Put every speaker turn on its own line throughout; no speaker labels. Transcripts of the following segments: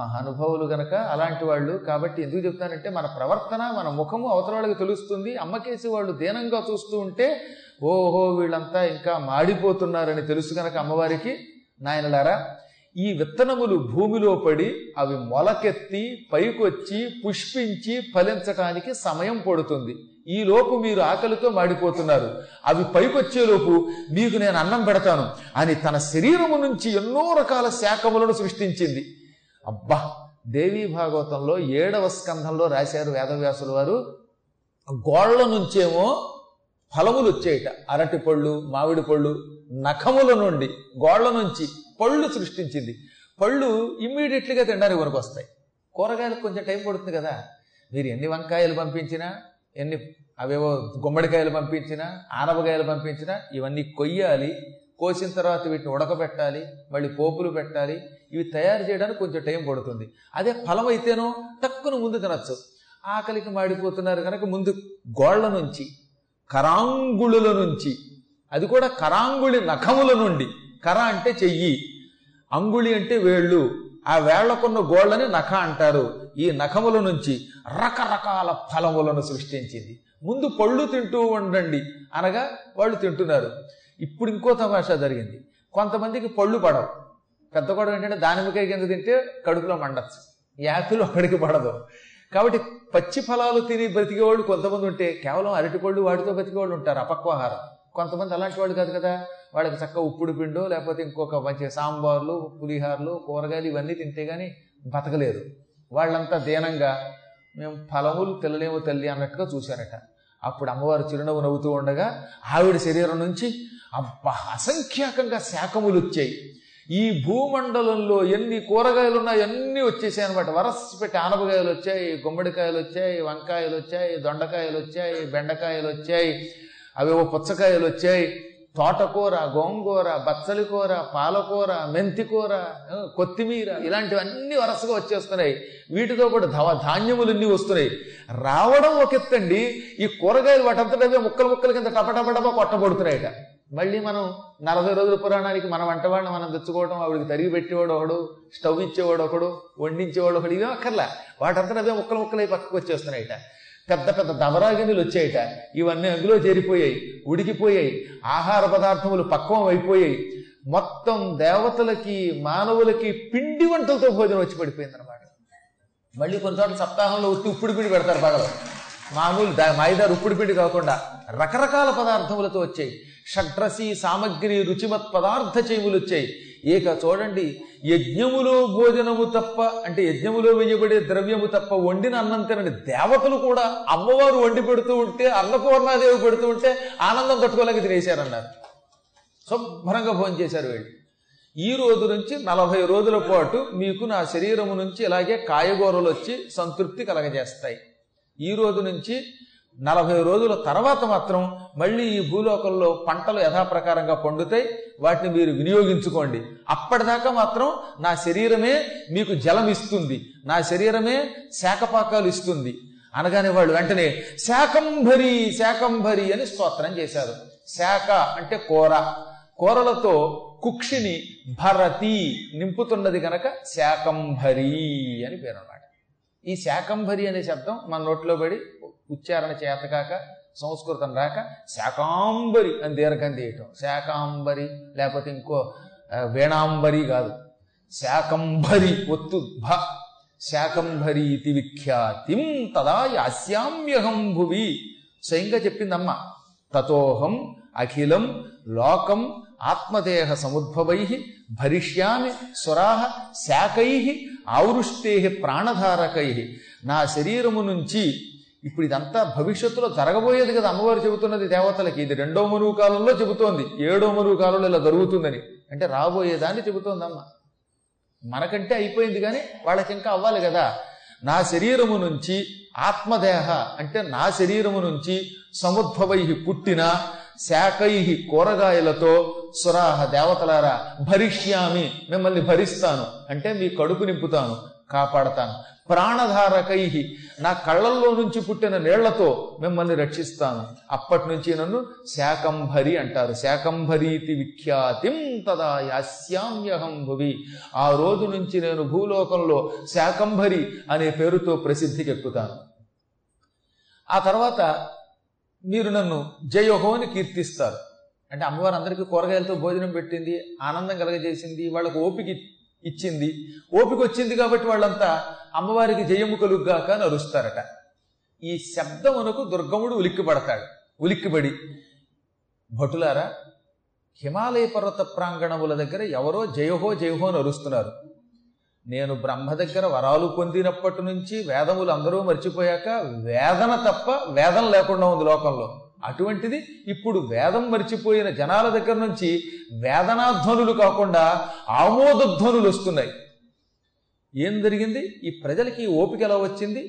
మహానుభావులు గనక అలాంటి వాళ్ళు. కాబట్టి ఎందుకు చెప్తానంటే మన ప్రవర్తన మన ముఖము అవతల వాళ్ళకి తెలుస్తుంది. అమ్మకేసి వాళ్ళు దీనంగా చూస్తూ ఉంటే ఓహో వీళ్ళంతా ఇంకా మాడిపోతున్నారని తెలుసు గనక అమ్మవారికి. నాయనలారా ఈ విత్తనములు భూమిలో పడి అవి మొలకెత్తి పైకొచ్చి పుష్పించి ఫలించటానికి సమయం పడుతుంది. ఈ లోపు మీరు ఆకలితో మాడిపోతున్నారు. అవి పైకొచ్చేలోపు మీకు నేను అన్నం పెడతాను అని తన శరీరము నుంచి ఎన్నో రకాల శాఖములను సృష్టించింది. అబ్బా దేవీ భాగవతంలో ఏడవ స్కంధంలో రాశారు వేదవ్యాసుల వారు. గోళ్ళ నుంచేమో ఫలములు వచ్చేయట. అరటి పళ్ళు మామిడి పళ్ళు నఖముల నుండి గోళ్ళ నుంచి పళ్ళు సృష్టించింది. పళ్ళు ఇమ్మీడియట్లీగా తినడానికి వరకు వస్తాయి. కూరగాయలకు కొంచెం టైం పడుతుంది కదా. మీరు ఎన్ని వంకాయలు పంపించినా ఎన్ని అవేవో గుమ్మడికాయలు పంపించినా ఆనపకాయలు పంపించినా ఇవన్నీ కొయ్యాలి. కోసిన తర్వాత వీటిని ఉడకబెట్టాలి మళ్ళీ పోపులు పెట్టాలి. ఇవి తయారు చేయడానికి కొంచెం టైం పడుతుంది. అదే ఫలం అయితేనో తక్కువ ముందు తినచ్చు. ఆకలికి మాడిపోతున్నారు కనుక ముందు గోళ్ళ నుంచి కరాంగుళుల నుంచి అది కూడా కరాంగుళి నఖముల నుండి. కర అంటే చెయ్యి అంగుళి అంటే వేళ్ళు. ఆ వేళ్ళకున్న గోళ్ళని నఖ అంటారు. ఈ నఖముల నుంచి రకరకాల ఫలములను సృష్టించింది. ముందు పళ్ళు తింటూ ఉండండి అనగా వాళ్ళు తింటున్నారు. ఇప్పుడు ఇంకో తమాషా జరిగింది. కొంతమందికి పళ్ళు పడవు. పెద్ద గొడవ ఏంటంటే దానిమ్మకాయ గింజ తింటే కడుపులో మండచ్చు. యాపిల్ ఒకడికి పడదు. కాబట్టి పచ్చి ఫలాలు తిని బ్రతికేవాళ్ళు కొంతమంది ఉంటే కేవలం అరటిపళ్ళు వాటితో బ్రతికేవాళ్ళు ఉంటారు అపక్వాహారం. కొంతమంది అలాంటి వాళ్ళు కాదు కదా. వాళ్ళకి చక్క ఉప్పుడు పిండో లేకపోతే ఇంకొక మంచి సాంబార్లు పులిహార్లు కూరగాయలు ఇవన్నీ తింటే కానీ బతకలేరు వాళ్ళంతా దీనంగా మేము ఫలములు తెల్లలేమో తల్లి అన్నట్టుగా చూశారట. అప్పుడు అమ్మవారు చిరునవ్వు నవ్వుతూ ఉండగా ఆవిడ శరీరం నుంచి అబ్బా అసంఖ్యాకంగా శాఖములు వచ్చాయి. ఈ భూమండలంలో ఎన్ని కూరగాయలు ఉన్నాయి అన్నీ వచ్చేసాయి అనమాట వరస పెట్టి ఆనపకాయలు వచ్చాయి గుమ్మడికాయలు వచ్చాయి వంకాయలు వచ్చాయి దొండకాయలు వచ్చాయి బెండకాయలు వచ్చాయి అవేవో పుచ్చకాయలు వచ్చాయి. తోటకూర గోంగూర బచ్చలి కూర పాలకూర మెంతికూర కొత్తిమీర ఇలాంటివన్నీ వరుసగా వచ్చేస్తున్నాయి. వీటితో కూడా ధవ ధాన్యములన్నీ వస్తున్నాయి. రావడం ఒక ఎత్తండి ఈ కూరగాయలు వాటంతటవే ముక్కలు ముక్కల కింద టపటపటప కొట్టబడుతున్నాయట. మళ్ళీ మనం నలభై రోజుల పురాణానికి మన వంటవాడిని మనం తెచ్చుకోవడం ఆవిడికి తరిగి పెట్టేవాడు ఒకడు స్టవ్ ఇచ్చేవాడు ఒకడు వండించేవాడు ఒకడు ఇవే అక్కర్లా. వాటంతటవే ముక్కలు ముక్కలై పక్కకు వచ్చేస్తున్నాయట. పెద్ద పెద్ద దవరాగినులు వచ్చాయట. ఇవన్నీ అందులో చేరిపోయాయి ఉడికిపోయాయి ఆహార పదార్థములు పక్వం అయిపోయాయి. మొత్తం దేవతలకి మానవులకి పిండి వంటలతో భోజనం వచ్చి పడిపోయింది అనమాట మళ్ళీ కొన్ని చోట్ల సప్తాహంలో ఉట్టి ఉప్పుడు పిండి పెడతారు పగలు. మామూలు దా మైదారు ఉప్పుడు కాకుండా రకరకాల పదార్థములతో వచ్చాయి. షడ్రసి సామగ్రి రుచిమత్ పదార్థ చేములు వచ్చాయి. ఏక చూడండి యజ్ఞములో భోజనము తప్ప అంటే యజ్ఞములో వేయబడే ద్రవ్యము తప్ప వండిన అన్నం తినని దేవతలు కూడా అమ్మవారు వండి పెడుతూ ఉంటే అన్నపూర్ణాదేవి పెడుతూ ఉంటే ఆనందం తట్టుకోలేక తినేశారన్నారు. శుభ్రంగా భోజనం చేశారు వీళ్ళు. ఈ రోజు నుంచి నలభై రోజుల పాటు మీకు నా శరీరము నుంచి ఇలాగే కాయగూరలు వచ్చి సంతృప్తి కలగజేస్తాయి. ఈ రోజు నుంచి నలభై రోజుల తర్వాత మాత్రం మళ్ళీ ఈ భూలోకంలో పంటలు యథాప్రకారంగా పండుతాయి. వాటిని మీరు వినియోగించుకోండి. అప్పటిదాకా మాత్రం నా శరీరమే మీకు జలం ఇస్తుంది. నా శరీరమే శాఖపాకాలు ఇస్తుంది. అనగానే వాళ్ళు వెంటనే శాకంభరి శాకంభరి అని స్తోత్రం చేశారు. శాఖ అంటే కూర. కూరలతో కుక్షిని భరతి నింపుతున్నది గనక శాకంభరి అని పేరు అన్నమాట ఈ శాకంభరి అనే శబ్దం మన నోట్లో పడి ఉచ్చారణ చేతకాక సంస్కృతం రాక శాకాంబరి అని దీర్ఘం తీయటం. శాకాంబరి లేకపోతే ఇంకో వేణాంబరి కాదు. శాకంభరి ఒత్తు భ. శాకంభరి ఇది విఖ్యాతిం తదా యాస్యామ్యహం భువి. స్వయంగా చెప్పిందమ్మ. తతోహం అఖిలం లోకం ఆత్మదేహ సముద్భవై భరిష్యామి స్వరాహ శాకై ఆవృష్టే ప్రాణధారకై. నా శరీరము నుంచి ఇప్పుడు ఇదంతా భవిష్యత్తులో జరగబోయేది కదా అమ్మవారు చెబుతున్నది దేవతలకి. ఇది రెండో మరువు కాలంలో చెబుతోంది. ఏడో మరువు కాలంలో ఇలా జరుగుతుందని. అంటే రాబోయేదాన్ని చెబుతోంది అమ్మ మనకంటే అయిపోయింది కానీ వాళ్ళకి ఇంకా అవ్వాలి కదా. నా శరీరము నుంచి ఆత్మదేహ అంటే నా శరీరము నుంచి సముద్భవై పుట్టిన శాకై కూరగాయలతో సురాహ దేవతలారా భరిష్యామి మిమ్మల్ని భరిస్తాను. అంటే మీ కడుపు నింపుతాను కాపాడతాను. ప్రాణధారకై నా కళ్ళల్లో నుంచి పుట్టిన నీళ్ళతో మిమ్మల్ని రక్షిస్తాను. అప్పటి నుంచి నన్ను శాకంభరి అంటారు. శాకంభరీతి విఖ్యాతిం తదా యాస్యామ్యహం భువి. ఆ రోజు నుంచి నేను భూలోకంలో శాకంభరి అనే పేరుతో ప్రసిద్ధికెక్కుతాను ఆ తర్వాత మీరు నన్ను జయోహో అని కీర్తిస్తారు. అంటే అమ్మవారు అందరికీ కూరగాయలతో భోజనం పెట్టింది ఆనందం కలగజేసింది వాళ్ళకు ఓపిక ఇచ్చింది. ఓపిక వచ్చింది కాబట్టి వాళ్ళంతా అమ్మవారికి జయము కలుగ్గాక అని అరుస్తారట. ఈ శబ్దమునకు దుర్గముడు ఉలిక్కిపడతాడు ఉలిక్కిపడి. భటులారా హిమాలయ పర్వత ప్రాంగణముల దగ్గర ఎవరో జయహో జయహో అని అరుస్తున్నారు. నేను బ్రహ్మ దగ్గర వరాలు పొందినప్పటి నుంచి వేదములు అందరూ మర్చిపోయాక వేదన తప్ప వేదం లేకుండా ఉంది లోకంలో. అటువంటిది ఇప్పుడు వేదం మర్చిపోయిన జనాల దగ్గర నుంచి వేదనాధ్వనులు కాకుండా ఆమోదధ్వనులు వస్తున్నాయి. ఏం జరిగింది? ఈ ప్రజలకి ఓపిక ఎలా వచ్చింది?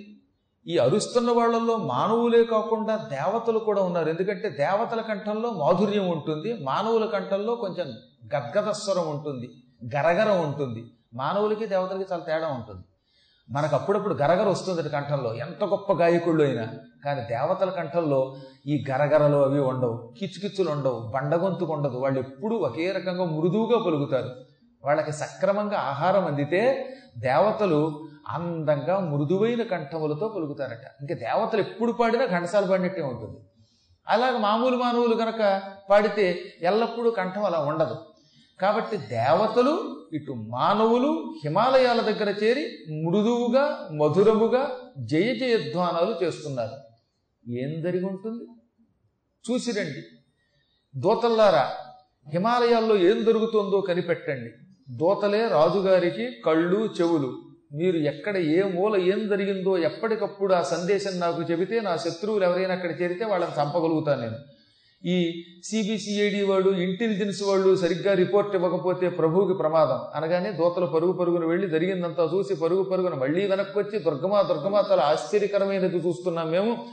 ఈ అరుస్తున్న వాళ్ళల్లో మానవులే కాకుండా దేవతలు కూడా ఉన్నారు. ఎందుకంటే దేవతల కంఠంలో మాధుర్యం ఉంటుంది మానవుల కంఠంలో కొంచెం గద్గదస్వరం ఉంటుంది గరగరం ఉంటుంది. మానవులకి దేవతలకి చాలా తేడా ఉంటుంది. మనకు అప్పుడప్పుడు గరగర వస్తుంది కంఠంలో. ఎంత గొప్ప గాయకుళ్ళు అయినా. కానీ దేవతల కంఠంలో ఈ గరగరలు అవి ఉండవు. కిచుకిచ్చులు ఉండవు బండగొంతుకు ఉండదు. వాళ్ళు ఎప్పుడూ ఒకే రకంగా మృదువుగా పలుకుతారు. వాళ్ళకి సక్రమంగా ఆహారం అందితే దేవతలు అందంగా మృదువైన కంఠములతో పలుకుతారట. ఇంకా దేవతలు ఎప్పుడు పాడినా ఘంటసాలు పాడినట్టే ఉంటుంది. అలాగ మామూలు మానవులు కనుక పాడితే ఎల్లప్పుడూ కంఠం అలా ఉండదు. కాబట్టి దేవతలు ఇటు మానవులు హిమాలయాల దగ్గర చేరి మృదువుగా మధురముగా జయ జయధ్వానాలు చేస్తున్నారు. ఏం జరిగి ఉంటుంది? చూసిరండి దూతల్లారా హిమాలయాల్లో ఏం జరుగుతుందో కనిపెట్టండి. దూతలే రాజుగారికి కళ్ళు చెవులు. మీరు ఎక్కడ ఏ మూల ఏం జరిగిందో ఎప్పటికప్పుడు ఆ సందేశం నాకు చెబితే నా శత్రువులు ఎవరైనా అక్కడ చేరితే వాళ్ళని చంపగలుగుతాను నేను. ఈ సిబిసిఐడి వాళ్ళు ఇంటెలిజెన్స్ వాళ్ళు సరిగ్గా రిపోర్ట్ ఇవ్వకపోతే ప్రభువుకి ప్రమాదం. అనగానే దూతలు పరుగు పరుగున వెళ్ళి జరిగిందంతా చూసి పరుగు పరుగున మళ్ళీ వెనక్కి వచ్చి దుర్గమా దుర్గమా తల ఆశ్చర్యకరమైనది చూస్తున్నాం మేము.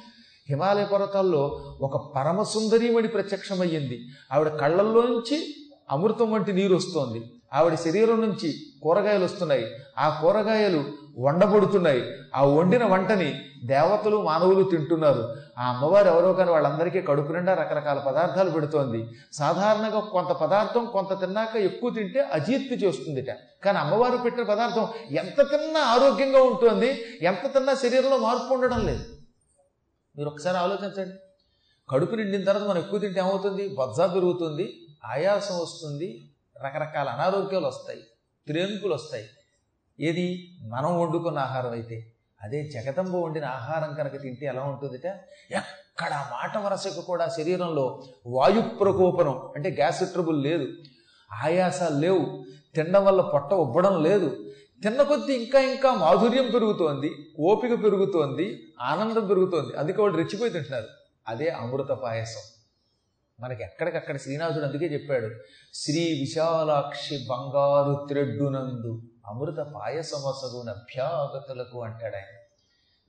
హిమాలయ పర్వతాల్లో ఒక పరమ సుందరీమణి ప్రత్యక్షమయ్యింది. ఆవిడ కళ్ళల్లోంచి అమృతం వంటి నీరు వస్తోంది. ఆవిడ శరీరం నుంచి కూరగాయలు వస్తున్నాయి. ఆ కూరగాయలు వండబడుతున్నాయి. ఆ వండిన వంటని దేవతలు మానవులు తింటున్నారు. ఆ అమ్మవారు ఎవరో కానీ వాళ్ళందరికీ కడుపు నిండా రకరకాల పదార్థాలు పెడుతోంది. సాధారణంగా కొంత పదార్థం కొంత తిన్నాక ఎక్కువ తింటే అజీర్తి చేస్తుందిట. కానీ అమ్మవారు పెట్టిన పదార్థం ఎంత తిన్నా ఆరోగ్యంగా ఉంటుంది ఎంత తిన్నా శరీరంలో మార్పు ఉండడం లేదు. మీరు ఒకసారి ఆలోచించండి. కడుపు నిండిన తర్వాత మనం ఎక్కువ తింటే ఏమవుతుంది? బజ్జా పెరుగుతుంది ఆయాసం వస్తుంది రకరకాల అనారోగ్యాలు వస్తాయి త్రేన్పులు వస్తాయి ఏది? మనం వండుకున్న ఆహారం అయితే. అదే జగదంబ వండిన ఆహారం కనుక తింటే ఎలా ఉంటుందిట? ఎక్కడ మాట వరసకు కూడా శరీరంలో వాయు ప్రకోపనం అంటే గ్యాస్ ట్రబుల్ లేదు. ఆయాసాలు లేవు. తినడం వల్ల పొట్ట ఉబ్బడం లేదు. తిన్న కొద్దీ ఇంకా ఇంకా మాధుర్యం పెరుగుతోంది ఓపిక పెరుగుతోంది ఆనందం పెరుగుతోంది. అందుకే వాళ్ళు రెచ్చిపోయి తింటున్నారు. అదే అమృత పాయసం. మనకి ఎక్కడికక్కడ శ్రీనాథుడు అందుకే చెప్పాడు శ్రీ విశాలాక్షి బంగారు త్రెడ్డునందు అమృత పాయసమసగున అభ్యాగతులకు అంటాడు ఆయన.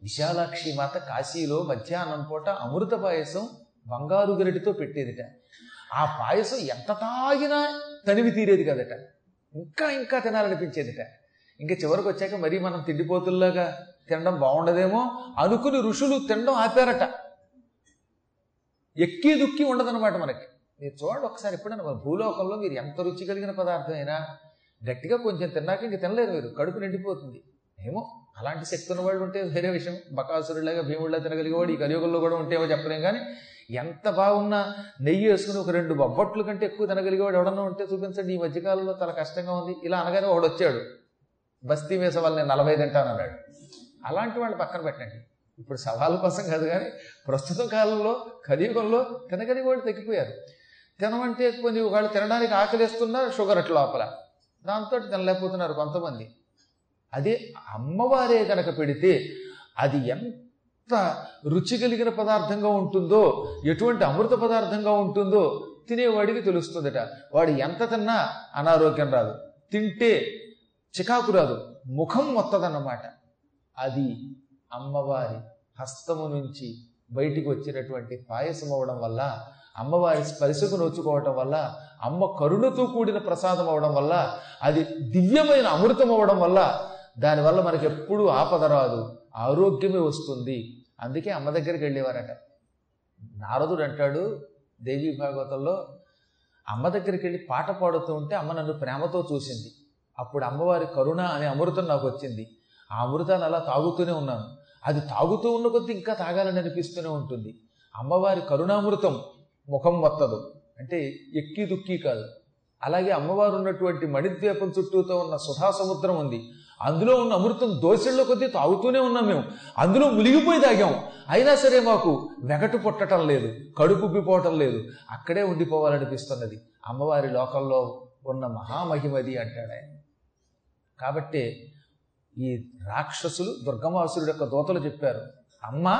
విశాలాక్షి మాత కాశీలో మధ్యాహ్నం పూట అమృత పాయసం బంగారు గరిటితో పెట్టేదిట. ఆ పాయసం ఎంత తాగినా తనివి తీరేది కదట. ఇంకా ఇంకా తినాలనిపించేదిట. ఇంకా చివరికి వచ్చాక మరీ మనం తిండిపోతుల్లాగా తినడం బాగుండదేమో అనుకుని ఋషులు తినడం ఆపారట. ఎక్కి దుక్కి ఉండదన్నమాట మనకి. మీరు చూడండి ఒకసారి ఎప్పుడైనా మన భూలోకంలో మీరు ఎంత రుచి కలిగిన పదార్థం అయినా గట్టిగా కొంచెం తిన్నాక ఇంక తినలేరు మీరు. కడుపు నిండిపోతుంది. ఏమో అలాంటి శక్తి ఉన్న వాళ్ళు ఉంటే వేరే విషయం. బకాసురులాగా భీముళ్ళ తినగలిగేవాడు ఈ కలియుగంలో కూడా ఉంటేవో చెప్పలేం కానీ ఎంత బాగున్నా నెయ్యి వేసుకుని ఒక రెండు బొబ్బట్లు కంటే ఎక్కువ తినగలిగేవాడు ఎవడన్నా ఉంటే చూపించండి. ఈ మధ్యకాలంలో చాలా కష్టంగా ఉంది. ఇలా అనగానే ఒకడు వచ్చాడు. బస్తీ వేస వాళ్ళని నలభై తింటాను అన్నాడు అలాంటి వాళ్ళు పక్కన పెట్టండి. ఇప్పుడు సవాళ్ళ కోసం కాదు కానీ ప్రస్తుత కాలంలో కలియుగంలో తినగలిగేవాడు తగ్గిపోయారు. తినమంటే కొన్ని వాళ్ళు తినడానికి ఆకలిస్తున్నా షుగర్ అట్లా లోపల. దాంతో తినలేకపోతున్నారు కొంతమంది. అదే అమ్మవారే కనుక పెడితే అది ఎంత రుచి కలిగిన పదార్థంగా ఉంటుందో ఎటువంటి అమృత పదార్థంగా ఉంటుందో తినేవాడికి తెలుస్తుందట. వాడు ఎంత తిన్నా అనారోగ్యం రాదు. తింటే చికాకు రాదు. ముఖం మొత్తదన్నమాట. అది అమ్మవారి హస్తము నుంచి బయటికి వచ్చినటువంటి పాయసం అవడం వల్ల అమ్మవారి స్పర్శకు నోచుకోవటం వల్ల అమ్మ కరుణతో కూడిన ప్రసాదం అవడం వల్ల అది దివ్యమైన అమృతం అవడం వల్ల దానివల్ల మనకి ఎప్పుడూ ఆపద రాదు ఆరోగ్యమే వస్తుంది. అందుకే అమ్మ దగ్గరికి వెళ్ళేవారట. నారదుడు అంటాడు దేవీ భాగవతంలో అమ్మ దగ్గరికి వెళ్ళి పాట పాడుతూ ఉంటే అమ్మ నన్ను ప్రేమతో చూసింది. అప్పుడు అమ్మవారి కరుణ అనే అమృతం నాకు వచ్చింది. ఆ అమృతాన్ని అలా తాగుతూనే ఉన్నాను. అది తాగుతూ ఉన్న కొద్దీ ఇంకా తాగాలని అనిపిస్తూనే ఉంటుంది. అమ్మవారి కరుణామృతం ముఖం వత్తదు. అంటే ఎక్కి దుక్కి కాదు. అలాగే అమ్మవారు ఉన్నటువంటి మణిద్వీపం చుట్టూతో ఉన్న సుధా సముద్రం ఉంది. అందులో ఉన్న అమృతం దోశల్లో కొద్దీ తాగుతూనే ఉన్నాం మేము. అందులో మునిగిపోయి తాగాం. అయినా సరే మాకు వెగటు పుట్టడం లేదు. కడుపు ఉబ్బిపోవటం లేదు. అక్కడే ఉండిపోవాలనిపిస్తున్నది. అమ్మవారి లోకంలో ఉన్న మహామహిమది అంటాడు ఆయన. కాబట్టి ఈ రాక్షసులు దుర్గమాసురుడు యొక్క దోతలు చెప్పారు అమ్మ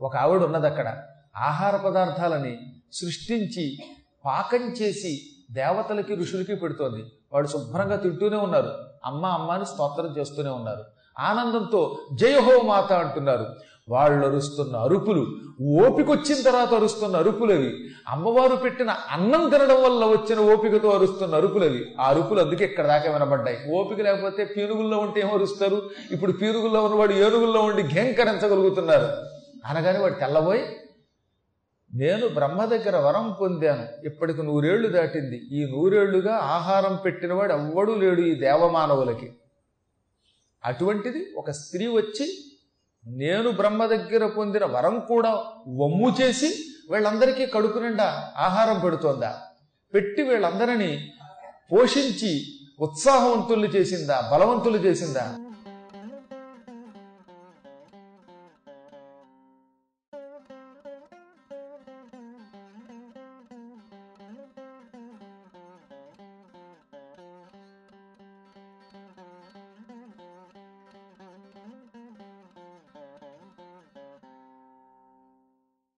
ఒక ఆవిడ ఉన్నది అక్కడ ఆహార పదార్థాలని సృష్టించి పాకం చేసి దేవతలకి ఋషులకి పెడుతోంది. వాడు శుభ్రంగా తింటూనే ఉన్నారు. అమ్మ అమ్మ అని స్తోత్రం చేస్తూనే ఉన్నారు. ఆనందంతో జయహో మాత అంటున్నారు. వాళ్ళు అరుస్తున్న అరుపులు ఓపికొచ్చిన తర్వాత అరుస్తున్న అరుపులవి. అమ్మవారు పెట్టిన అన్నం తినడం వల్ల వచ్చిన ఓపికతో అరుస్తున్న అరుపులవి. ఆ అరుపులు అందుకే ఇక్కడ దాకా వినబడ్డాయి. ఓపిక లేకపోతే పీనుగుల్లో ఉంటే ఏం అరుస్తారు? ఇప్పుడు పీనుగుల్లో ఉన్నవాడు ఏనుగుల్లో ఉండి ఘేంకరించగలుగుతున్నారు. అనగానే వాడు తెల్లబోయి నేను బ్రహ్మ దగ్గర వరం పొందాను. ఇప్పటికి నూరేళ్ళు దాటింది. ఈ నూరేళ్ళుగా ఆహారం పెట్టినవాడు ఎవ్వడూ లేడు ఈ దేవమానవులకి. అటువంటిది ఒక స్త్రీ వచ్చి నేను బ్రహ్మ దగ్గర పొందిన వరం కూడా వమ్ము చేసి వీళ్ళందరికీ కడుపు నిండా ఆహారం పెడుతోందా? పెట్టి వీళ్ళందరినీ పోషించి ఉత్సాహవంతులు చేసిందా? బలవంతులు చేసిందా?